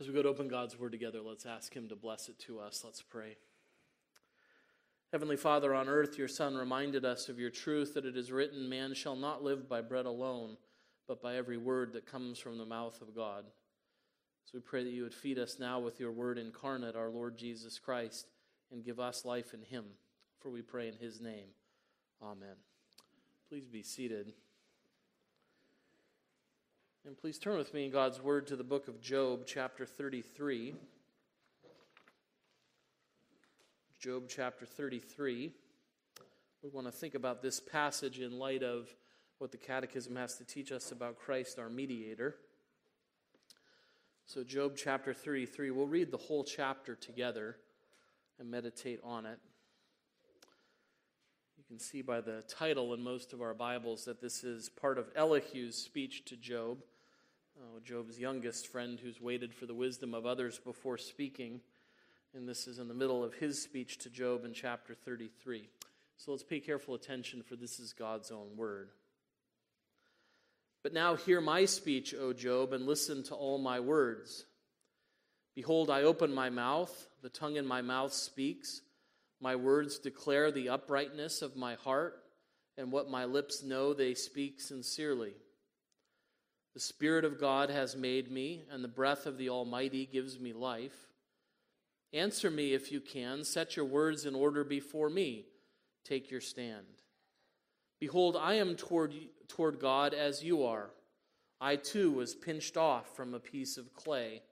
As we go to open God's word together, let's ask Him to bless it to us. Let's pray. Heavenly Father, on earth, your Son reminded us of your truth that it is written, Man shall not live by bread alone, but by every word that comes from the mouth of God. So we pray that you would feed us now with your word incarnate, our Lord Jesus Christ, and give us life in him. For we pray in his name. Amen. Please be seated. And please turn with me in God's Word to the book of Job, chapter 33. Job chapter 33. We want to think about this passage in light of what the Catechism has to teach us about Christ, our mediator. So, Job chapter 33, we'll read the whole chapter together and meditate on it. You can see by the title in most of our Bibles that this is part of Elihu's speech to Job uh, Job's youngest friend who's waited for the wisdom of others before speaking. And this is in the middle of his speech to Job in chapter 33. So let's pay careful attention, for this is God's own word. But now hear my speech, O Job, and listen to all my words. Behold, I open my mouth, the tongue in my mouth speaks. My words declare the uprightness of my heart, and what my lips know they speak sincerely. The Spirit of God has made me, and the breath of the Almighty gives me life. Answer me if you can. Set your words in order before me. Take your stand. Behold, I am toward, toward God as you are. I too was pinched off from a piece of clay.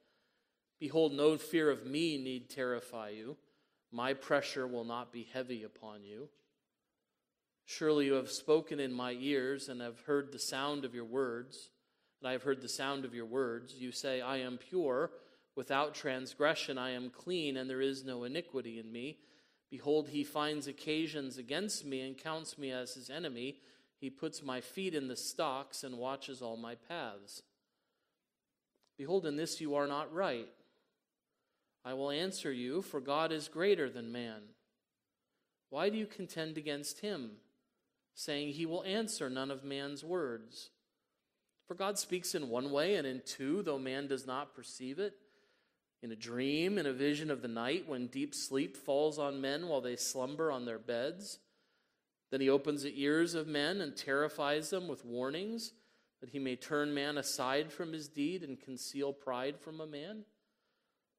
Behold, no fear of me need terrify you. My pressure will not be heavy upon you. Surely you have spoken in my ears and have heard the sound of your words and I have heard the sound of your words. You say, I am pure, without transgression, I am clean, and there is no iniquity in me. Behold, he finds occasions against me and counts me as his enemy. He puts my feet in the stocks and watches all my paths. Behold, in this you are not right. I will answer you, for God is greater than man. Why do you contend against him, saying, He will answer none of man's words? For God speaks in one way and in two, though man does not perceive it. In a dream, in a vision of the night, when deep sleep falls on men while they slumber on their beds. Then he opens the ears of men and terrifies them with warnings, that he may turn man aside from his deed and conceal pride from a man.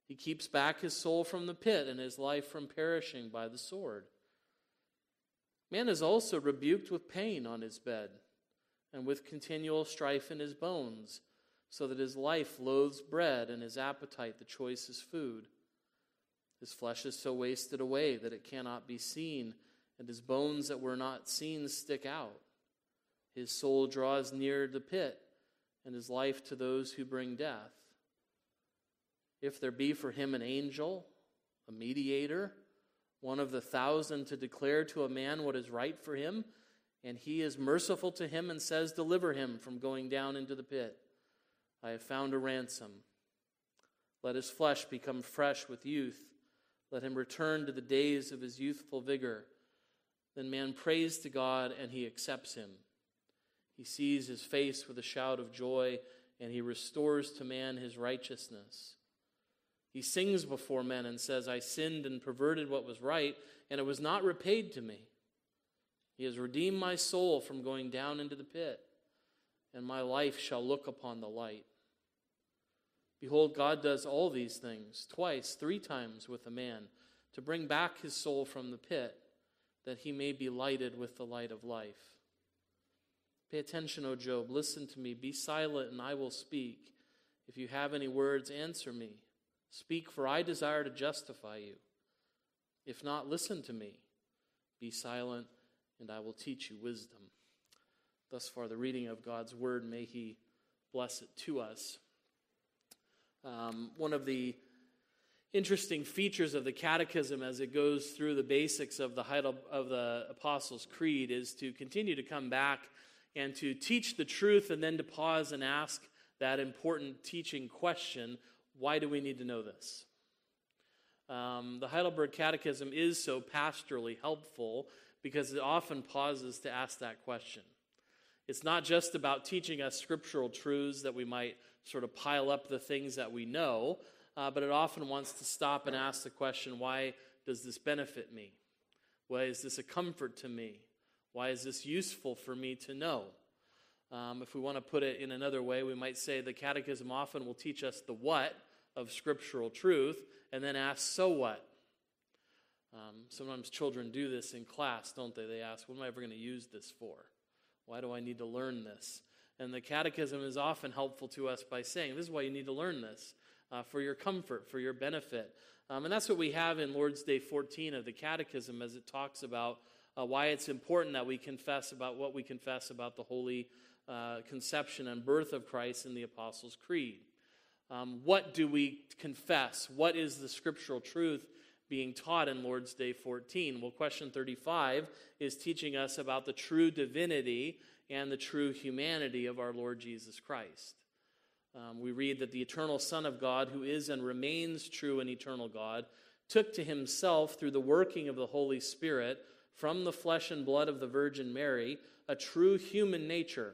He keeps back his soul from the pit and his life from perishing by the sword. Man is also rebuked with pain on his bed and with continual strife in his bones, so that his life loathes bread and his appetite the choicest food. His flesh is so wasted away that it cannot be seen, and his bones that were not seen stick out. His soul draws near the pit, and his life to those who bring death. If there be for him an angel, a mediator, one of the thousand to declare to a man what is right for him, and he is merciful to him and says, Deliver him from going down into the pit. I have found a ransom. Let his flesh become fresh with youth. Let him return to the days of his youthful vigor. Then man prays to God and he accepts him. He sees his face with a shout of joy and he restores to man his righteousness. He sings before men and says, I sinned and perverted what was right, and it was not repaid to me. He has redeemed my soul from going down into the pit, and my life shall look upon the light. Behold, God does all these things twice, three times with a man to bring back his soul from the pit, that he may be lighted with the light of life. Pay attention, O Job. Listen to me. Be silent, and I will speak. If you have any words, answer me. Speak, for I desire to justify you. If not, listen to me. Be silent and I will teach you wisdom. Thus far, the reading of God's word, may He bless it to us. Um, one of the interesting features of the Catechism as it goes through the basics of the Heidel, of the Apostles' Creed is to continue to come back and to teach the truth, and then to pause and ask that important teaching question: Why do we need to know this? Um, the Heidelberg Catechism is so pastorally helpful because it often pauses to ask that question. It's not just about teaching us scriptural truths that we might sort of pile up the things that we know, uh, but it often wants to stop and ask the question why does this benefit me? Why is this a comfort to me? Why is this useful for me to know? Um, if we want to put it in another way, we might say the Catechism often will teach us the what of scriptural truth and then ask, so what? Um, sometimes children do this in class, don't they? They ask, what am I ever going to use this for? Why do I need to learn this? And the Catechism is often helpful to us by saying, this is why you need to learn this uh, for your comfort, for your benefit. Um, and that's what we have in Lord's Day 14 of the Catechism as it talks about uh, why it's important that we confess about what we confess about the holy uh, conception and birth of Christ in the Apostles' Creed. Um, what do we confess? What is the scriptural truth being taught in Lord's Day 14? Well, question 35 is teaching us about the true divinity and the true humanity of our Lord Jesus Christ. Um, we read that the eternal Son of God, who is and remains true and eternal God, took to himself, through the working of the Holy Spirit, from the flesh and blood of the Virgin Mary, a true human nature,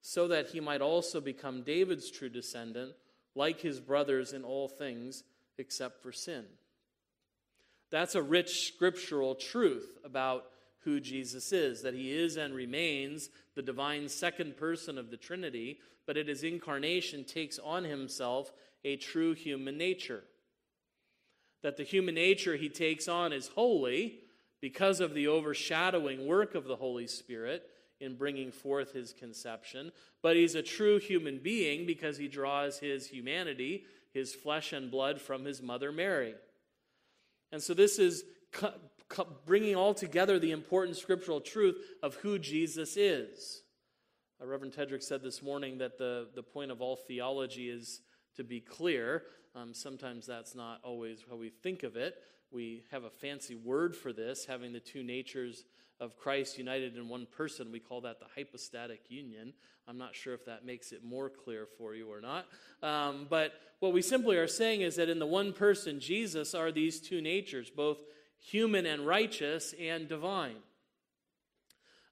so that he might also become David's true descendant, like his brothers in all things except for sin. That's a rich scriptural truth about who Jesus is, that he is and remains the divine second person of the Trinity, but at his incarnation takes on himself a true human nature. That the human nature he takes on is holy because of the overshadowing work of the Holy Spirit in bringing forth his conception, but he's a true human being because he draws his humanity, his flesh and blood, from his mother Mary. And so this is bringing all together the important scriptural truth of who Jesus is. Uh, Reverend Tedrick said this morning that the, the point of all theology is to be clear. Um, sometimes that's not always how we think of it. We have a fancy word for this, having the two natures of Christ united in one person. We call that the hypostatic union. I'm not sure if that makes it more clear for you or not. Um, but what we simply are saying is that in the one person, Jesus, are these two natures, both human and righteous and divine.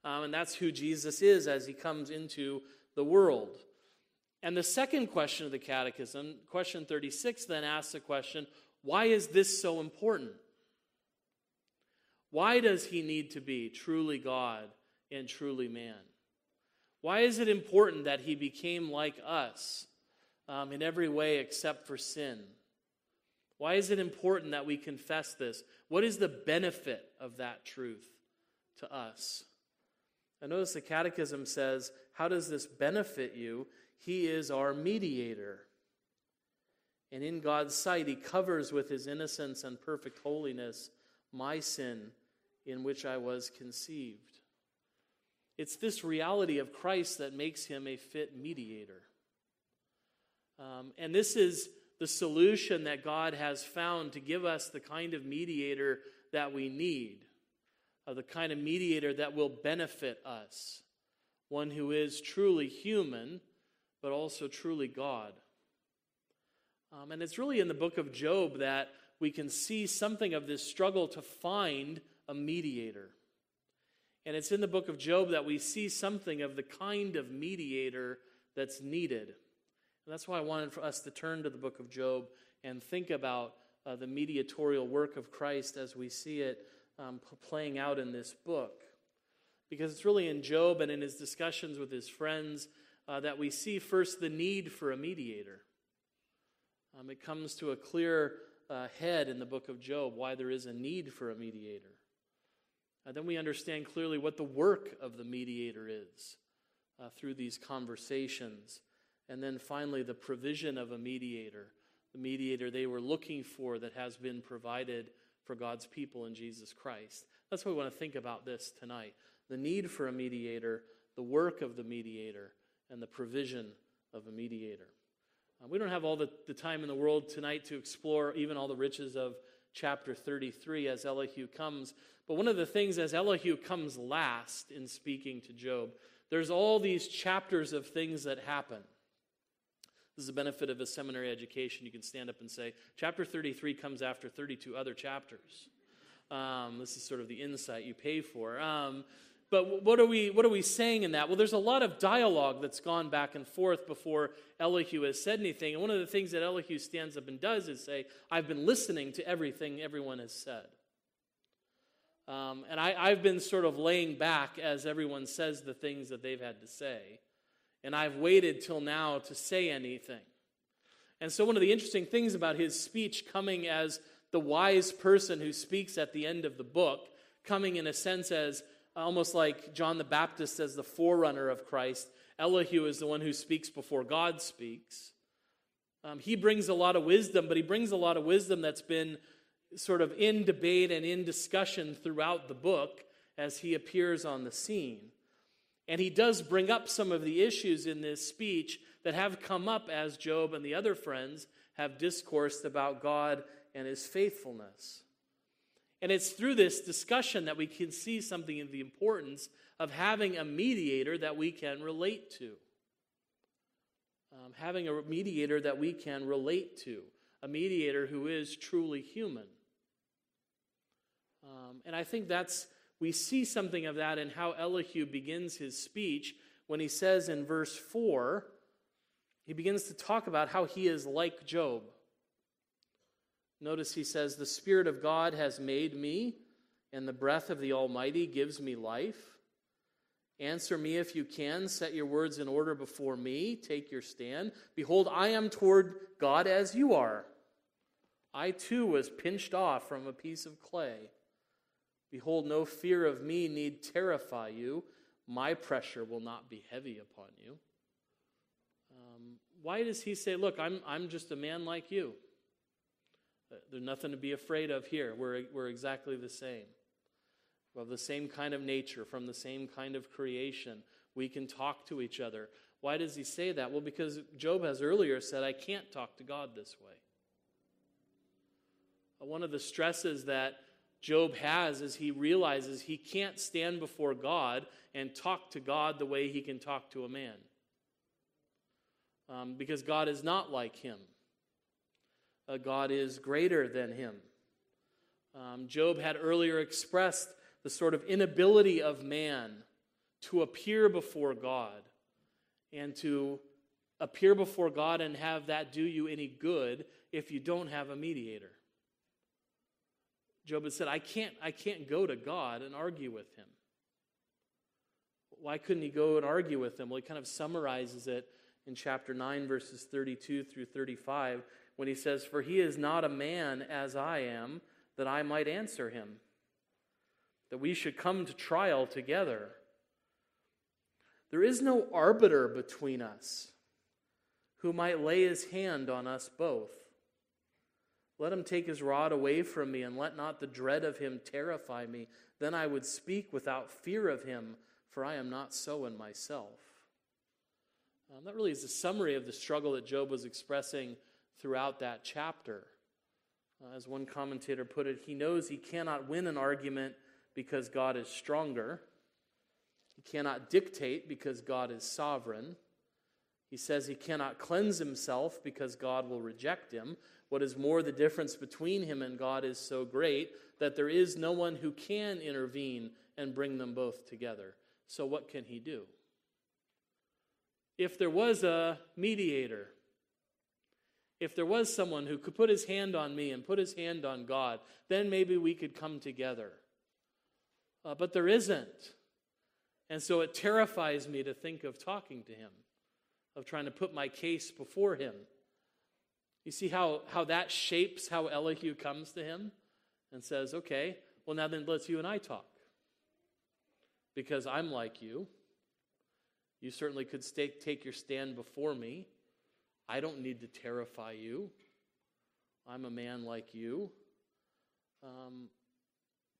Um, and that's who Jesus is as he comes into the world. And the second question of the Catechism, question 36, then asks the question why is this so important? Why does he need to be truly God and truly man? Why is it important that he became like us um, in every way except for sin? Why is it important that we confess this? What is the benefit of that truth to us? I notice the Catechism says, How does this benefit you? He is our mediator. And in God's sight, He covers with His innocence and perfect holiness my sin in which I was conceived. It's this reality of Christ that makes Him a fit mediator. Um, and this is the solution that God has found to give us the kind of mediator that we need, uh, the kind of mediator that will benefit us, one who is truly human, but also truly God. Um, and it's really in the book of Job that we can see something of this struggle to find a mediator. And it's in the book of Job that we see something of the kind of mediator that's needed. And that's why I wanted for us to turn to the book of Job and think about uh, the mediatorial work of Christ as we see it um, playing out in this book. Because it's really in Job and in his discussions with his friends uh, that we see first the need for a mediator. Um, it comes to a clear uh, head in the book of Job why there is a need for a mediator. And then we understand clearly what the work of the mediator is uh, through these conversations. And then finally, the provision of a mediator, the mediator they were looking for that has been provided for God's people in Jesus Christ. That's why we want to think about this tonight the need for a mediator, the work of the mediator, and the provision of a mediator. Uh, we don't have all the, the time in the world tonight to explore even all the riches of chapter 33 as Elihu comes. But one of the things as Elihu comes last in speaking to Job, there's all these chapters of things that happen. This is the benefit of a seminary education. You can stand up and say, chapter 33 comes after 32 other chapters. Um, this is sort of the insight you pay for. Um, But what are, we, what are we saying in that? Well, there's a lot of dialogue that's gone back and forth before Elihu has said anything. And one of the things that Elihu stands up and does is say, I've been listening to everything everyone has said. Um, and I, I've been sort of laying back as everyone says the things that they've had to say. And I've waited till now to say anything. And so, one of the interesting things about his speech coming as the wise person who speaks at the end of the book, coming in a sense as almost like John the Baptist as the forerunner of Christ. Elihu is the one who speaks before God speaks. Um, he brings a lot of wisdom, but he brings a lot of wisdom that's been sort of in debate and in discussion throughout the book as he appears on the scene. And he does bring up some of the issues in this speech that have come up as Job and the other friends have discoursed about God and his faithfulness. And it's through this discussion that we can see something of the importance of having a mediator that we can relate to. Um, having a mediator that we can relate to, a mediator who is truly human. Um, and I think that's, we see something of that in how Elihu begins his speech when he says in verse 4, he begins to talk about how he is like Job. Notice he says, The Spirit of God has made me, and the breath of the Almighty gives me life. Answer me if you can. Set your words in order before me. Take your stand. Behold, I am toward God as you are. I too was pinched off from a piece of clay. Behold, no fear of me need terrify you. My pressure will not be heavy upon you. Um, why does he say, Look, I'm, I'm just a man like you? There's nothing to be afraid of here. We're, we're exactly the same. We have the same kind of nature, from the same kind of creation. We can talk to each other. Why does he say that? Well, because Job has earlier said, I can't talk to God this way. Uh, one of the stresses that Job has is he realizes he can't stand before God and talk to God the way he can talk to a man. Um, because God is not like him uh, God is greater than him. Um, Job had earlier expressed the sort of inability of man to appear before God and to appear before God and have that do you any good if you don't have a mediator. Job had said, I can't, I can't go to God and argue with him. Why couldn't he go and argue with him? Well, he kind of summarizes it in chapter 9, verses 32 through 35, when he says, For he is not a man as I am, that I might answer him, that we should come to trial together. There is no arbiter between us who might lay his hand on us both. Let him take his rod away from me, and let not the dread of him terrify me. Then I would speak without fear of him, for I am not so in myself. Um, that really is a summary of the struggle that Job was expressing throughout that chapter. Uh, as one commentator put it, he knows he cannot win an argument because God is stronger. He cannot dictate because God is sovereign. He says he cannot cleanse himself because God will reject him. What is more, the difference between him and God is so great that there is no one who can intervene and bring them both together. So, what can he do? If there was a mediator, if there was someone who could put his hand on me and put his hand on God, then maybe we could come together. Uh, but there isn't. And so it terrifies me to think of talking to him, of trying to put my case before him. You see how, how that shapes how Elihu comes to him and says, okay, well, now then let's you and I talk. Because I'm like you. You certainly could take your stand before me. I don't need to terrify you. I'm a man like you. Um,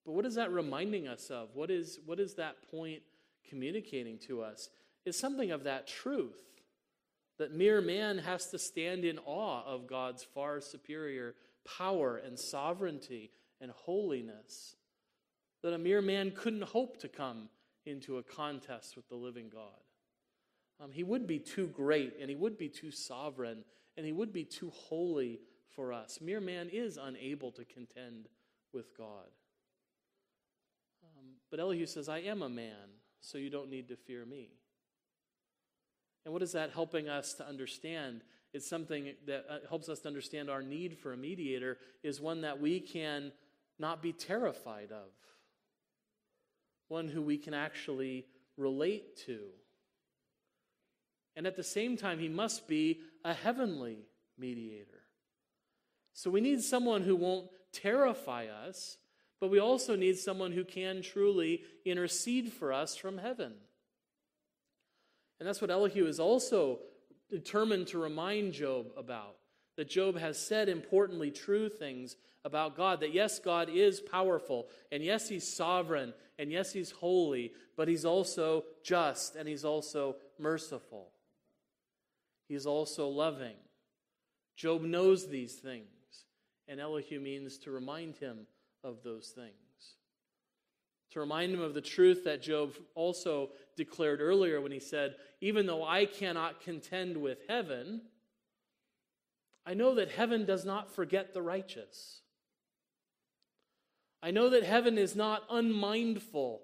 but what is that reminding us of? What is, what is that point communicating to us? Is something of that truth that mere man has to stand in awe of God's far superior power and sovereignty and holiness. That a mere man couldn't hope to come into a contest with the living God. Um, he would be too great and he would be too sovereign and he would be too holy for us. Mere man is unable to contend with God. Um, but Elihu says, I am a man. so you don't need to fear me. And what is that helping us to understand? It's something that uh, helps us to understand our need for a mediator is one that we can not be terrified of, one who we can actually relate to. And at the same time, he must be a heavenly mediator. So we need someone who won't terrify us, but we also need someone who can truly intercede for us from heaven. And that's what Elihu is also determined to remind Job about. That Job has said importantly true things about God. That yes, God is powerful, and yes, He's sovereign, and yes, He's holy, but He's also just, and He's also merciful. He's also loving. Job knows these things, and Elihu means to remind him of those things. To remind him of the truth that Job also declared earlier when he said, Even though I cannot contend with heaven, I know that heaven does not forget the righteous. I know that heaven is not unmindful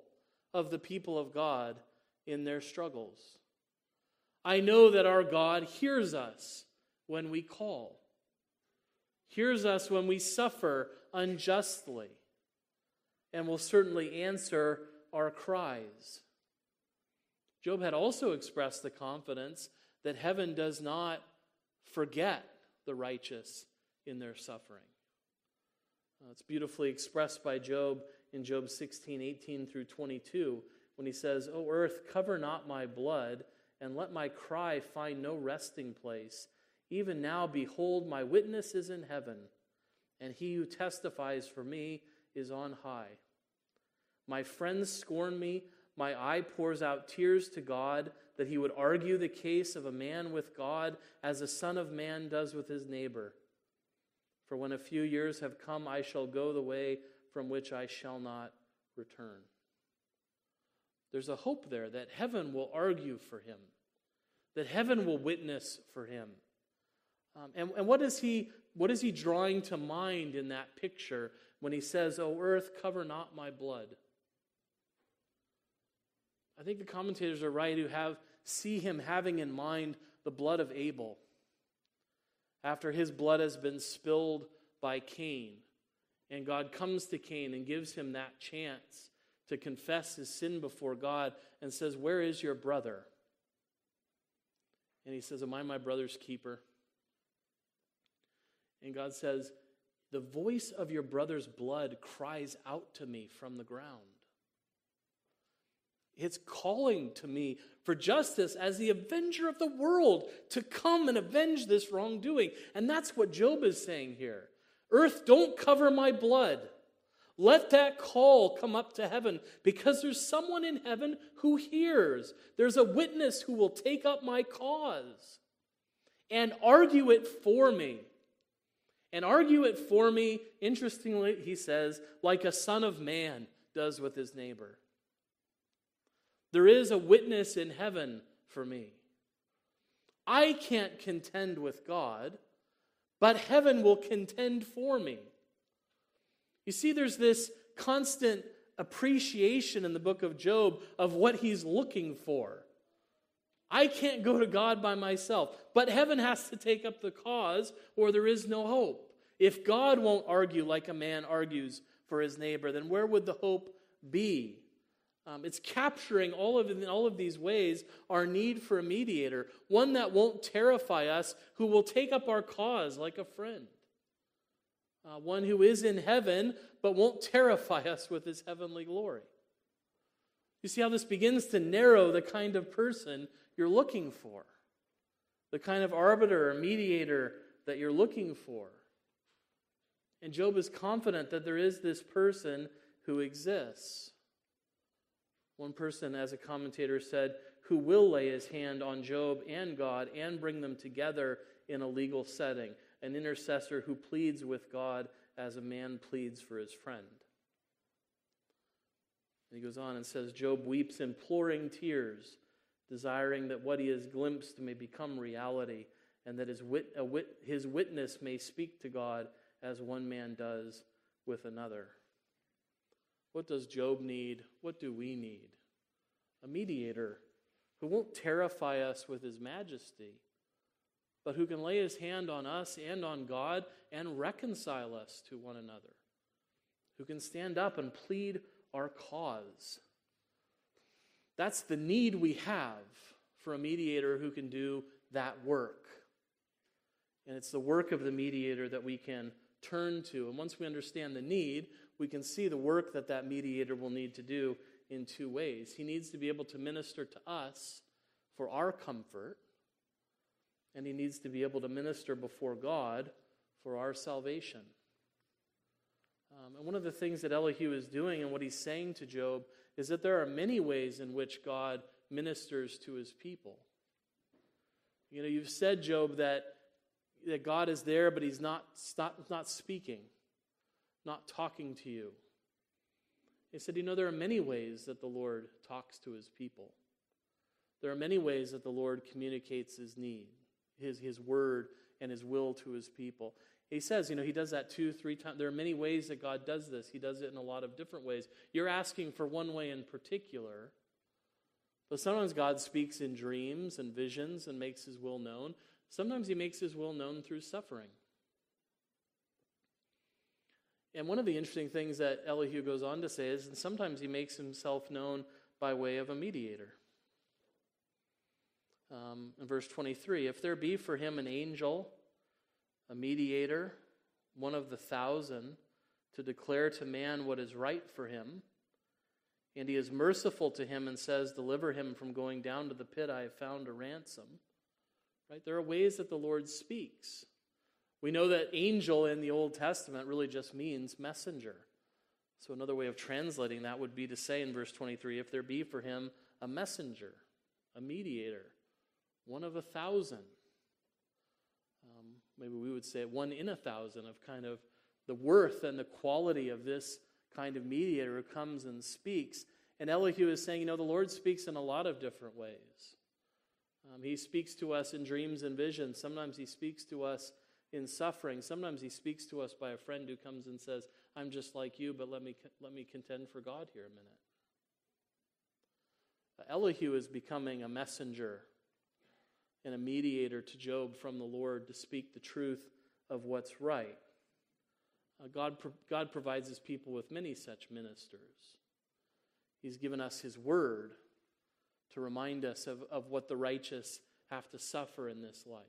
of the people of God in their struggles. I know that our God hears us when we call, hears us when we suffer unjustly, and will certainly answer our cries. Job had also expressed the confidence that heaven does not forget the righteous in their suffering. Uh, it's beautifully expressed by Job in Job 16, 18 through 22, when he says, O earth, cover not my blood, and let my cry find no resting place. Even now, behold, my witness is in heaven, and he who testifies for me is on high. My friends scorn me. My eye pours out tears to God that he would argue the case of a man with God as a son of man does with his neighbor. For when a few years have come, I shall go the way from which I shall not return. There's a hope there that heaven will argue for him, that heaven will witness for him. Um, and, and what, is he, what is he drawing to mind in that picture when he says, O earth, cover not my blood? I think the commentators are right who have see him having in mind the blood of Abel. After his blood has been spilled by Cain, and God comes to Cain and gives him that chance to confess his sin before God and says, Where is your brother? And he says, Am I my brother's keeper? And God says, The voice of your brother's blood cries out to me from the ground. It's calling to me for justice as the avenger of the world to come and avenge this wrongdoing. And that's what Job is saying here. Earth, don't cover my blood. Let that call come up to heaven because there's someone in heaven who hears. There's a witness who will take up my cause and argue it for me. And argue it for me, interestingly, he says, like a son of man does with his neighbor. There is a witness in heaven for me. I can't contend with God, but heaven will contend for me. You see, there's this constant appreciation in the book of Job of what he's looking for. I can't go to God by myself, but heaven has to take up the cause, or there is no hope. If God won't argue like a man argues for his neighbor, then where would the hope be? Um, it's capturing all of, all of these ways our need for a mediator, one that won't terrify us, who will take up our cause like a friend, uh, one who is in heaven but won't terrify us with his heavenly glory. You see how this begins to narrow the kind of person you're looking for, the kind of arbiter or mediator that you're looking for. And Job is confident that there is this person who exists. One person, as a commentator said, who will lay his hand on Job and God and bring them together in a legal setting, an intercessor who pleads with God as a man pleads for his friend. And he goes on and says Job weeps imploring tears, desiring that what he has glimpsed may become reality, and that his, wit, wit, his witness may speak to God as one man does with another. What does Job need? What do we need? a mediator who won't terrify us with his majesty, but who can lay his hand on us and on God and reconcile us to one another, who can stand up and plead our cause. That's the need we have for a mediator who can do that work. And it's the work of the mediator that we can turn to. And once we understand the need, we can see the work that that mediator will need to do in two ways. He needs to be able to minister to us for our comfort, and he needs to be able to minister before God for our salvation. Um, and one of the things that Elihu is doing and what he's saying to Job is that there are many ways in which God ministers to his people. You know, you've said, Job, that, that God is there, but he's not, not, not speaking, not talking to you. He said, You know, there are many ways that the Lord talks to his people. There are many ways that the Lord communicates his need, his, his word, and his will to his people. He says, you know, he does that two, three times. There are many ways that God does this. He does it in a lot of different ways. You're asking for one way in particular, but sometimes God speaks in dreams and visions and makes his will known. Sometimes he makes his will known through suffering. And one of the interesting things that Elihu goes on to say is, and sometimes he makes himself known by way of a mediator. Um, in verse 23, if there be for him an angel, a mediator, one of the thousand, to declare to man what is right for him, and he is merciful to him and says, Deliver him from going down to the pit, I have found a ransom. Right? There are ways that the Lord speaks. We know that angel in the Old Testament really just means messenger. So, another way of translating that would be to say in verse 23 if there be for him a messenger, a mediator, one of a thousand. Um, maybe we would say one in a thousand of kind of the worth and the quality of this kind of mediator who comes and speaks. And Elihu is saying, you know, the Lord speaks in a lot of different ways. Um, he speaks to us in dreams and visions. Sometimes he speaks to us in suffering. Sometimes he speaks to us by a friend who comes and says, I'm just like you, but let me, let me contend for God here a minute. Elihu is becoming a messenger and a mediator to Job from the Lord to speak the truth of what's right. Uh, God, God provides his people with many such ministers. He's given us his word to remind us of, of what the righteous have to suffer in this life.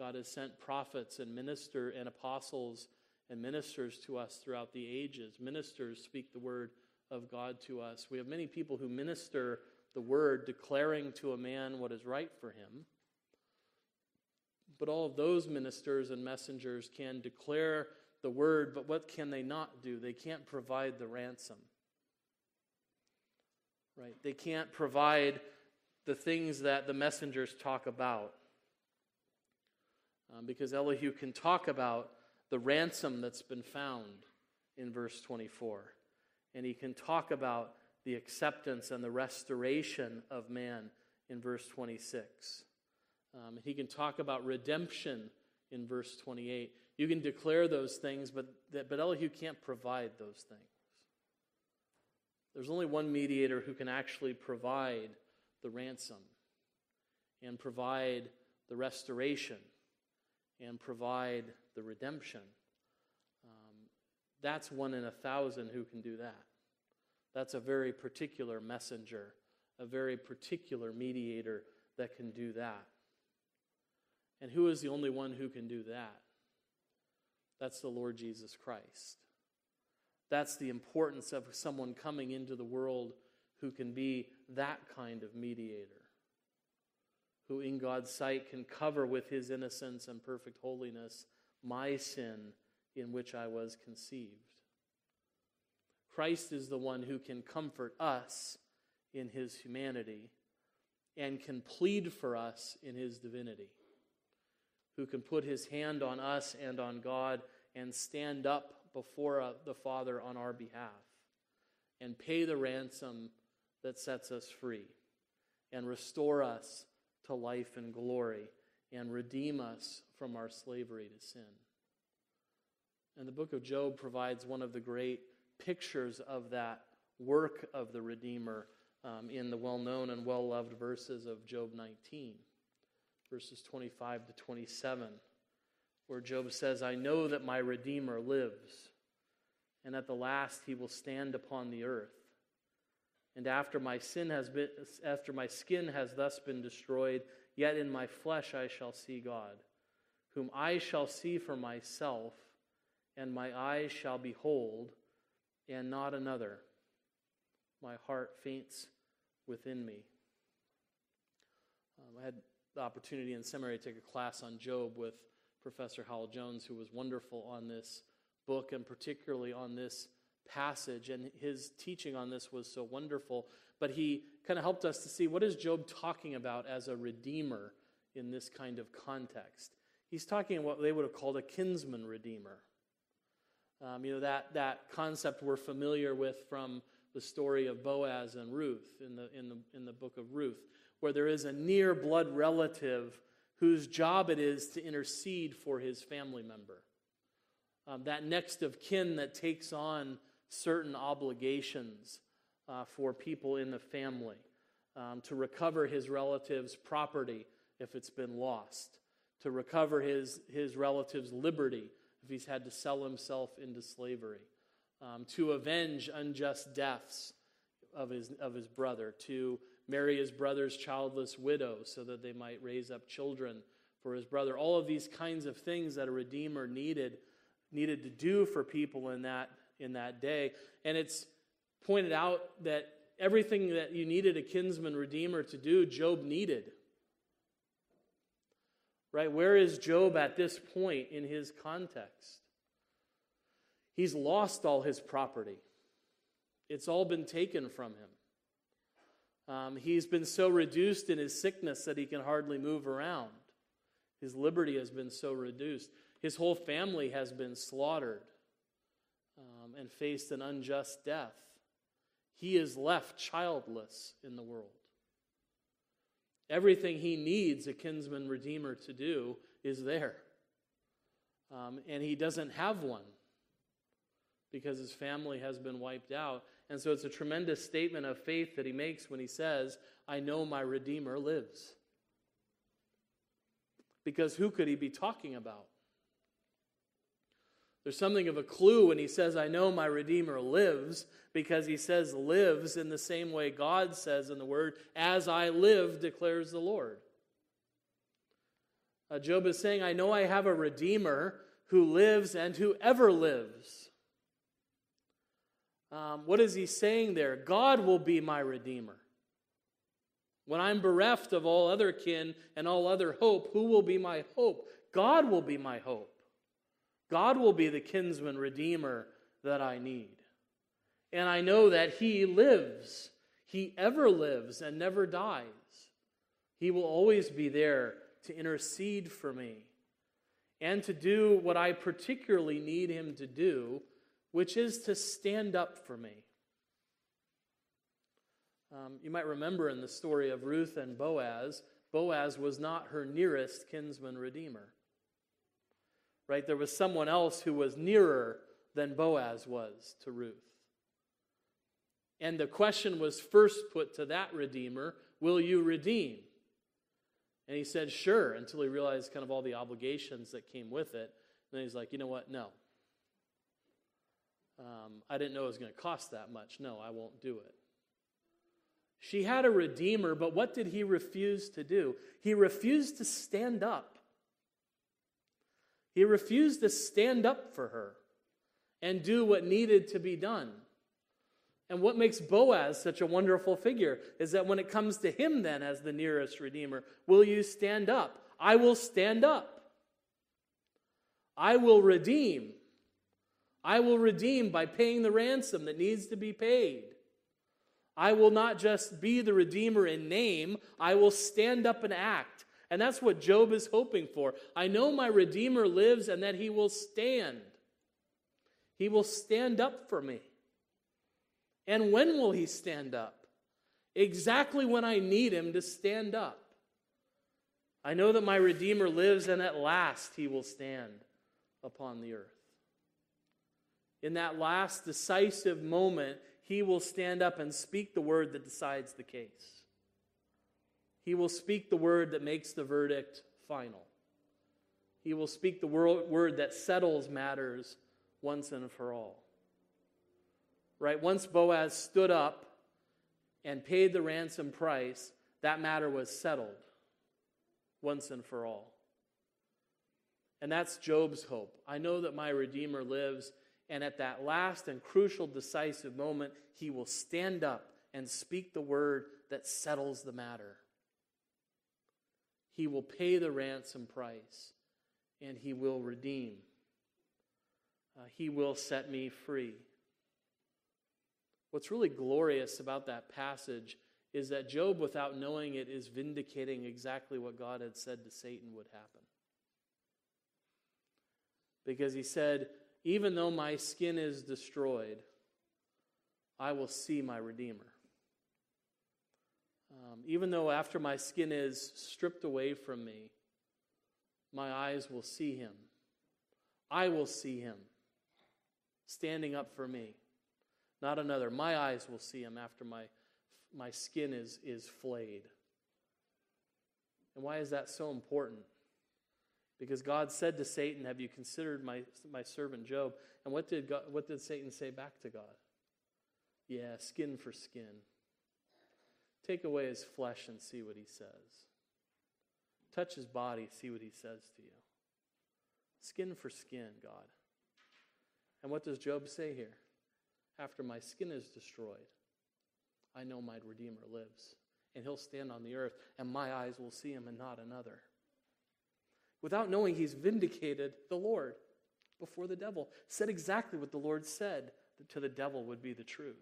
God has sent prophets and minister and apostles and ministers to us throughout the ages. Ministers speak the word of God to us. We have many people who minister the word, declaring to a man what is right for him. But all of those ministers and messengers can declare the word, but what can they not do? They can't provide the ransom. Right? They can't provide the things that the messengers talk about. Um, because Elihu can talk about the ransom that's been found in verse 24. And he can talk about the acceptance and the restoration of man in verse 26. Um, he can talk about redemption in verse 28. You can declare those things, but, but Elihu can't provide those things. There's only one mediator who can actually provide the ransom and provide the restoration and provide the redemption. Um, that's one in a thousand who can do that. That's a very particular messenger, a very particular mediator that can do that. And who is the only one who can do that? That's the Lord Jesus Christ. That's the importance of someone coming into the world who can be that kind of mediator, who in God's sight can cover with his innocence and perfect holiness my sin in which I was conceived. Christ is the one who can comfort us in his humanity and can plead for us in his divinity, who can put his hand on us and on God and stand up before uh, the Father on our behalf and pay the ransom that sets us free and restore us to life and glory and redeem us from our slavery to sin. And the book of Job provides one of the great pictures of that work of the Redeemer um, in the well known and well loved verses of Job 19, verses 25 to 27, where Job says, I know that my Redeemer lives, and at the last he will stand upon the earth. And after my sin has been, after my skin has thus been destroyed, yet in my flesh I shall see God, whom I shall see for myself, and my eyes shall behold, and not another. My heart faints within me. Um, I had the opportunity in seminary to take a class on Job with Professor Hywel Jones, who was wonderful on this book and particularly on this passage, and his teaching on this was so wonderful. But he kind of helped us to see what is Job talking about as a redeemer in this kind of context. He's talking what they would have called a kinsman redeemer. Um, you know that that concept we're familiar with from the story of Boaz and Ruth in the in the in the book of Ruth, where there is a near blood relative whose job it is to intercede for his family member. Um, that next of kin that takes on certain obligations uh, for people in the family, um, to recover his relative's property if it's been lost, to recover his, his relative's liberty if he's had to sell himself into slavery, um, to avenge unjust deaths of his, of his brother, to marry his brother's childless widow so that they might raise up children for his brother. All of these kinds of things that a redeemer needed needed to do for people in that in that day. And it's pointed out that everything that you needed a kinsman redeemer to do, Job needed. Right? Where is Job at this point in his context? He's lost all his property, it's all been taken from him. Um, he's been so reduced in his sickness that he can hardly move around. His liberty has been so reduced. His whole family has been slaughtered um, and faced an unjust death. He is left childless in the world. Everything he needs a kinsman redeemer to do is there. Um, and he doesn't have one because his family has been wiped out. And so it's a tremendous statement of faith that he makes when he says, I know my Redeemer lives. Because who could he be talking about? There's something of a clue when he says, I know my Redeemer lives, because he says lives in the same way God says in the Word, as I live, declares the Lord. Uh, Job is saying, I know I have a Redeemer who lives and who ever lives. Um, what is he saying there? God will be my Redeemer. When I'm bereft of all other kin and all other hope, who will be my hope? God will be my hope. God will be the kinsman redeemer that I need. And I know that He lives. He ever lives and never dies. He will always be there to intercede for me and to do what I particularly need Him to do, which is to stand up for me. Um, you might remember in the story of Ruth and Boaz, Boaz was not her nearest kinsman redeemer right? There was someone else who was nearer than Boaz was to Ruth. And the question was first put to that Redeemer Will you redeem? And he said, Sure, until he realized kind of all the obligations that came with it. And then he's like, You know what? No. Um, I didn't know it was going to cost that much. No, I won't do it. She had a Redeemer, but what did he refuse to do? He refused to stand up he refused to stand up for her and do what needed to be done. And what makes Boaz such a wonderful figure is that when it comes to him, then, as the nearest Redeemer, will you stand up? I will stand up. I will redeem. I will redeem by paying the ransom that needs to be paid. I will not just be the Redeemer in name, I will stand up and act. And that's what Job is hoping for. I know my Redeemer lives and that he will stand. He will stand up for me. And when will he stand up? Exactly when I need him to stand up. I know that my Redeemer lives and at last he will stand upon the earth. In that last decisive moment, he will stand up and speak the word that decides the case. He will speak the word that makes the verdict final. He will speak the word that settles matters once and for all. Right? Once Boaz stood up and paid the ransom price, that matter was settled once and for all. And that's Job's hope. I know that my Redeemer lives, and at that last and crucial, decisive moment, he will stand up and speak the word that settles the matter. He will pay the ransom price, and he will redeem. Uh, he will set me free. What's really glorious about that passage is that Job, without knowing it, is vindicating exactly what God had said to Satan would happen. Because he said, Even though my skin is destroyed, I will see my Redeemer. Um, even though after my skin is stripped away from me, my eyes will see him. I will see him standing up for me, not another. My eyes will see him after my, my skin is, is flayed. And why is that so important? Because God said to Satan, Have you considered my, my servant Job? And what did, God, what did Satan say back to God? Yeah, skin for skin. Take away his flesh and see what he says. Touch his body, see what he says to you. Skin for skin, God. And what does Job say here? After my skin is destroyed, I know my Redeemer lives, and he'll stand on the earth, and my eyes will see him and not another. Without knowing, he's vindicated the Lord before the devil, said exactly what the Lord said to the devil would be the truth.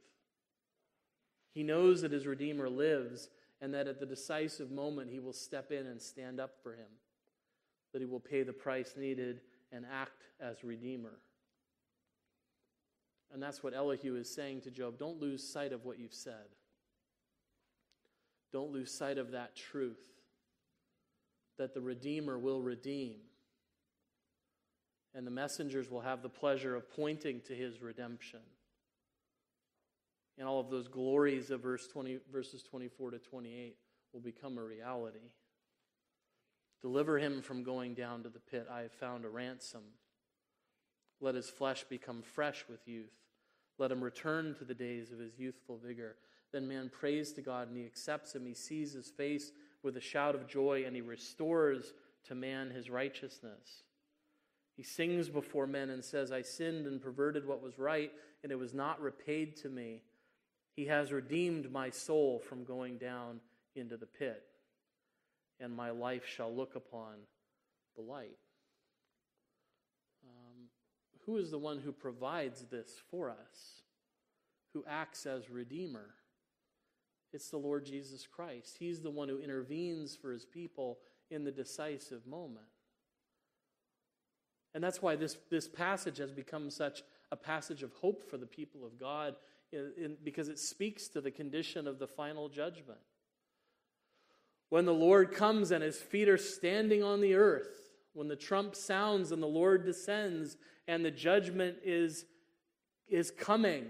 He knows that his Redeemer lives and that at the decisive moment he will step in and stand up for him, that he will pay the price needed and act as Redeemer. And that's what Elihu is saying to Job. Don't lose sight of what you've said. Don't lose sight of that truth that the Redeemer will redeem. And the messengers will have the pleasure of pointing to his redemption and all of those glories of verse 20, verses 24 to 28 will become a reality. Deliver him from going down to the pit. I have found a ransom. Let his flesh become fresh with youth. Let him return to the days of his youthful vigor. Then man prays to God and he accepts him. He sees his face with a shout of joy and he restores to man his righteousness. He sings before men and says, I sinned and perverted what was right, and it was not repaid to me. He has redeemed my soul from going down into the pit, and my life shall look upon the light. Um, who is the one who provides this for us, who acts as Redeemer? It's the Lord Jesus Christ. He's the one who intervenes for his people in the decisive moment. And that's why this, this passage has become such a passage of hope for the people of God in, because it speaks to the condition of the final judgment. When the Lord comes and his feet are standing on the earth, when the trump sounds and the Lord descends and the judgment is, is coming,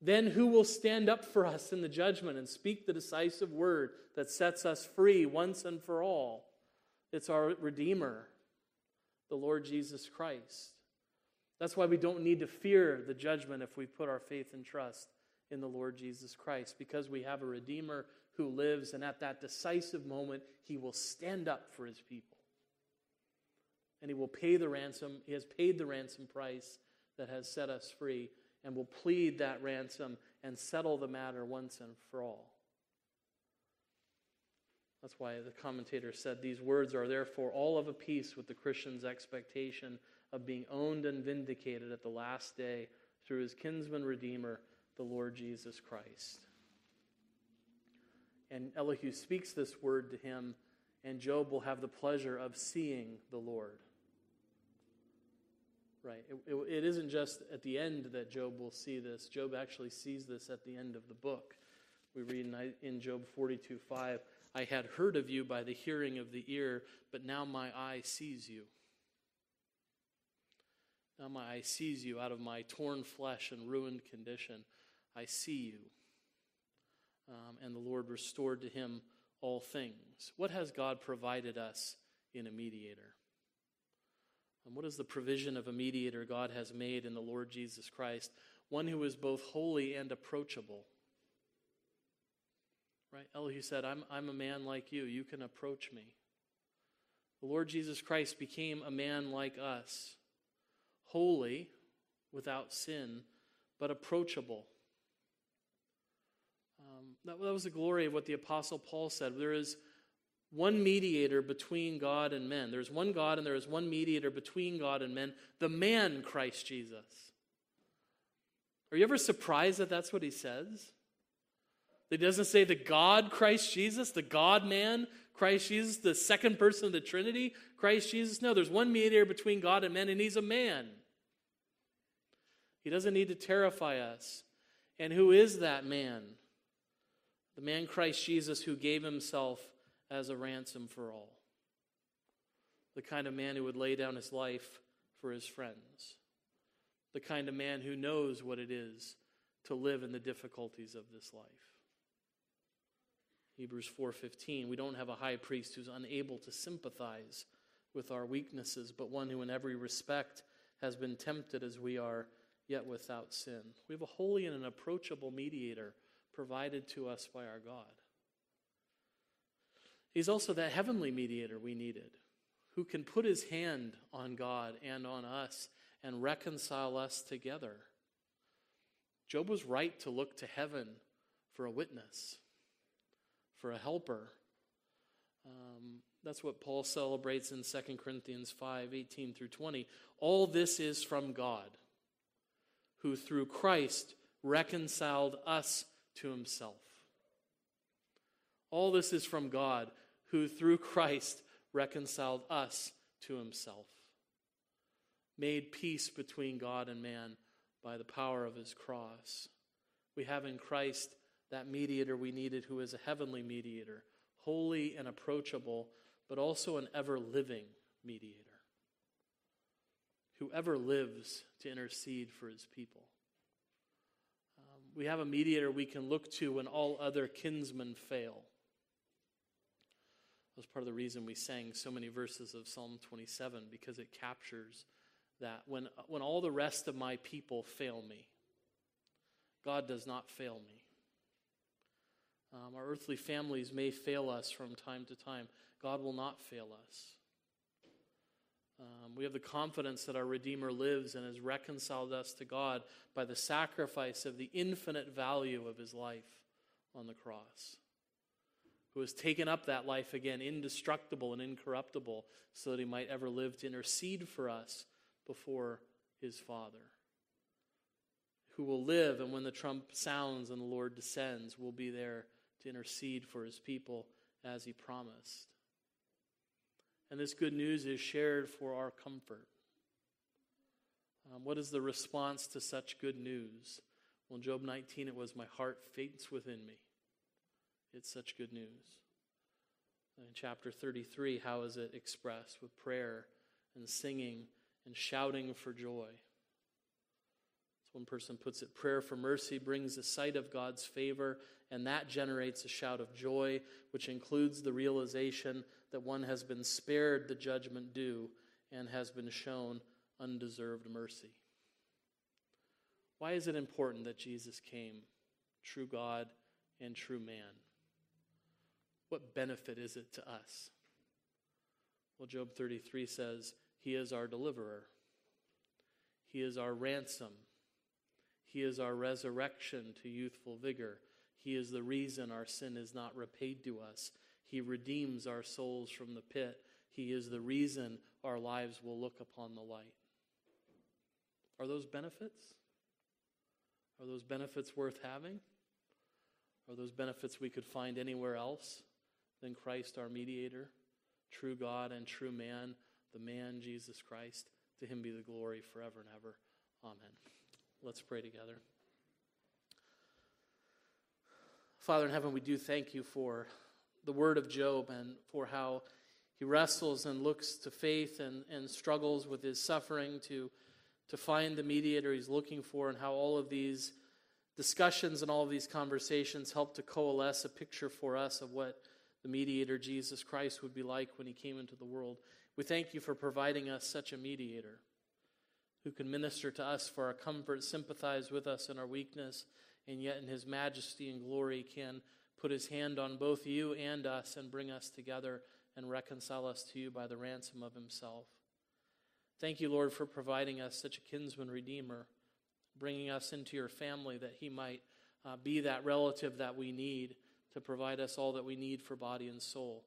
then who will stand up for us in the judgment and speak the decisive word that sets us free once and for all? It's our Redeemer, the Lord Jesus Christ. That's why we don't need to fear the judgment if we put our faith and trust in the Lord Jesus Christ, because we have a Redeemer who lives, and at that decisive moment, he will stand up for his people. And he will pay the ransom. He has paid the ransom price that has set us free, and will plead that ransom and settle the matter once and for all. That's why the commentator said these words are therefore all of a piece with the Christian's expectation of being owned and vindicated at the last day through his kinsman redeemer, the Lord Jesus Christ. And Elihu speaks this word to him, and Job will have the pleasure of seeing the Lord. Right. It, it, it isn't just at the end that Job will see this. Job actually sees this at the end of the book. We read in, in Job 42 5, I had heard of you by the hearing of the ear, but now my eye sees you. Now my eye sees you out of my torn flesh and ruined condition. I see you. Um, and the Lord restored to him all things. What has God provided us in a mediator? And what is the provision of a mediator God has made in the Lord Jesus Christ? One who is both holy and approachable. Right? Elihu said, I'm, I'm a man like you. You can approach me. The Lord Jesus Christ became a man like us, holy, without sin, but approachable. Um, that, that was the glory of what the Apostle Paul said. There is one mediator between God and men. There's one God and there is one mediator between God and men, the man Christ Jesus. Are you ever surprised that that's what he says? He doesn't say the God Christ Jesus, the God man Christ Jesus, the second person of the Trinity, Christ Jesus. No, there's one mediator between God and men, and he's a man. He doesn't need to terrify us. And who is that man? The man Christ Jesus who gave himself as a ransom for all. The kind of man who would lay down his life for his friends. The kind of man who knows what it is to live in the difficulties of this life. Hebrews 4:15 we don't have a high priest who's unable to sympathize with our weaknesses but one who in every respect has been tempted as we are yet without sin. We have a holy and an approachable mediator provided to us by our God. He's also that heavenly mediator we needed, who can put his hand on God and on us and reconcile us together. Job was right to look to heaven for a witness, for a helper. Um, that's what Paul celebrates in 2 Corinthians 5 18 through 20. All this is from God, who through Christ reconciled us to himself. All this is from God, who through Christ reconciled us to himself, made peace between God and man by the power of his cross. We have in Christ that mediator we needed, who is a heavenly mediator, holy and approachable, but also an ever living mediator, who ever lives to intercede for his people. Um, we have a mediator we can look to when all other kinsmen fail That was part of the reason we sang so many verses of Psalm 27 because it captures that when, when all the rest of my people fail me, God does not fail me. Um, our earthly families may fail us from time to time. God will not fail us. Um, we have the confidence that our Redeemer lives and has reconciled us to God by the sacrifice of the infinite value of his life on the cross who has taken up that life again, indestructible and incorruptible, so that he might ever live to intercede for us before his Father. Who will live, and when the trump sounds and the Lord descends, will be there to intercede for his people as he promised. And this good news is shared for our comfort. Um, what is the response to such good news? Well, in Job 19, it was, My heart faints within me. It's such good news. In chapter 33, how is it expressed? With prayer and singing and shouting for joy. As one person puts it, prayer for mercy brings the sight of God's favor, and that generates a shout of joy, which includes the realization that one has been spared the judgment due and has been shown undeserved mercy. Why is it important that Jesus came, true God and true man? What benefit is it to us? Well, Job 33 says, He is our deliverer, He is our ransom, He is our resurrection to youthful vigor. He is the reason our sin is not repaid to us. He redeems our souls from the pit. He is the reason our lives will look upon the light. Are those benefits? Are those benefits worth having? Are those benefits we could find anywhere else? than Christ, our mediator, true God and true man, the man Jesus Christ. To him be the glory forever and ever. Amen. Let's pray together. Father in heaven, we do thank you for the word of Job and for how he wrestles and looks to faith and, and struggles with his suffering to, to find the mediator he's looking for, and how all of these discussions and all of these conversations help to coalesce a picture for us of what the mediator Jesus Christ would be like when he came into the world. We thank you for providing us such a mediator who can minister to us for our comfort, sympathize with us in our weakness, and yet in his majesty and glory can put his hand on both you and us and bring us together and reconcile us to you by the ransom of himself. Thank you, Lord, for providing us such a kinsman redeemer, bringing us into your family that he might uh, be that relative that we need to provide us all that we need for body and soul.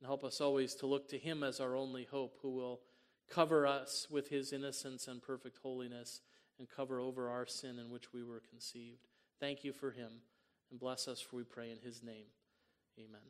And help us always to look to him as our only hope, who will cover us with his innocence and perfect holiness and cover over our sin in which we were conceived. Thank you for him and bless us, for we pray in his name. Amen.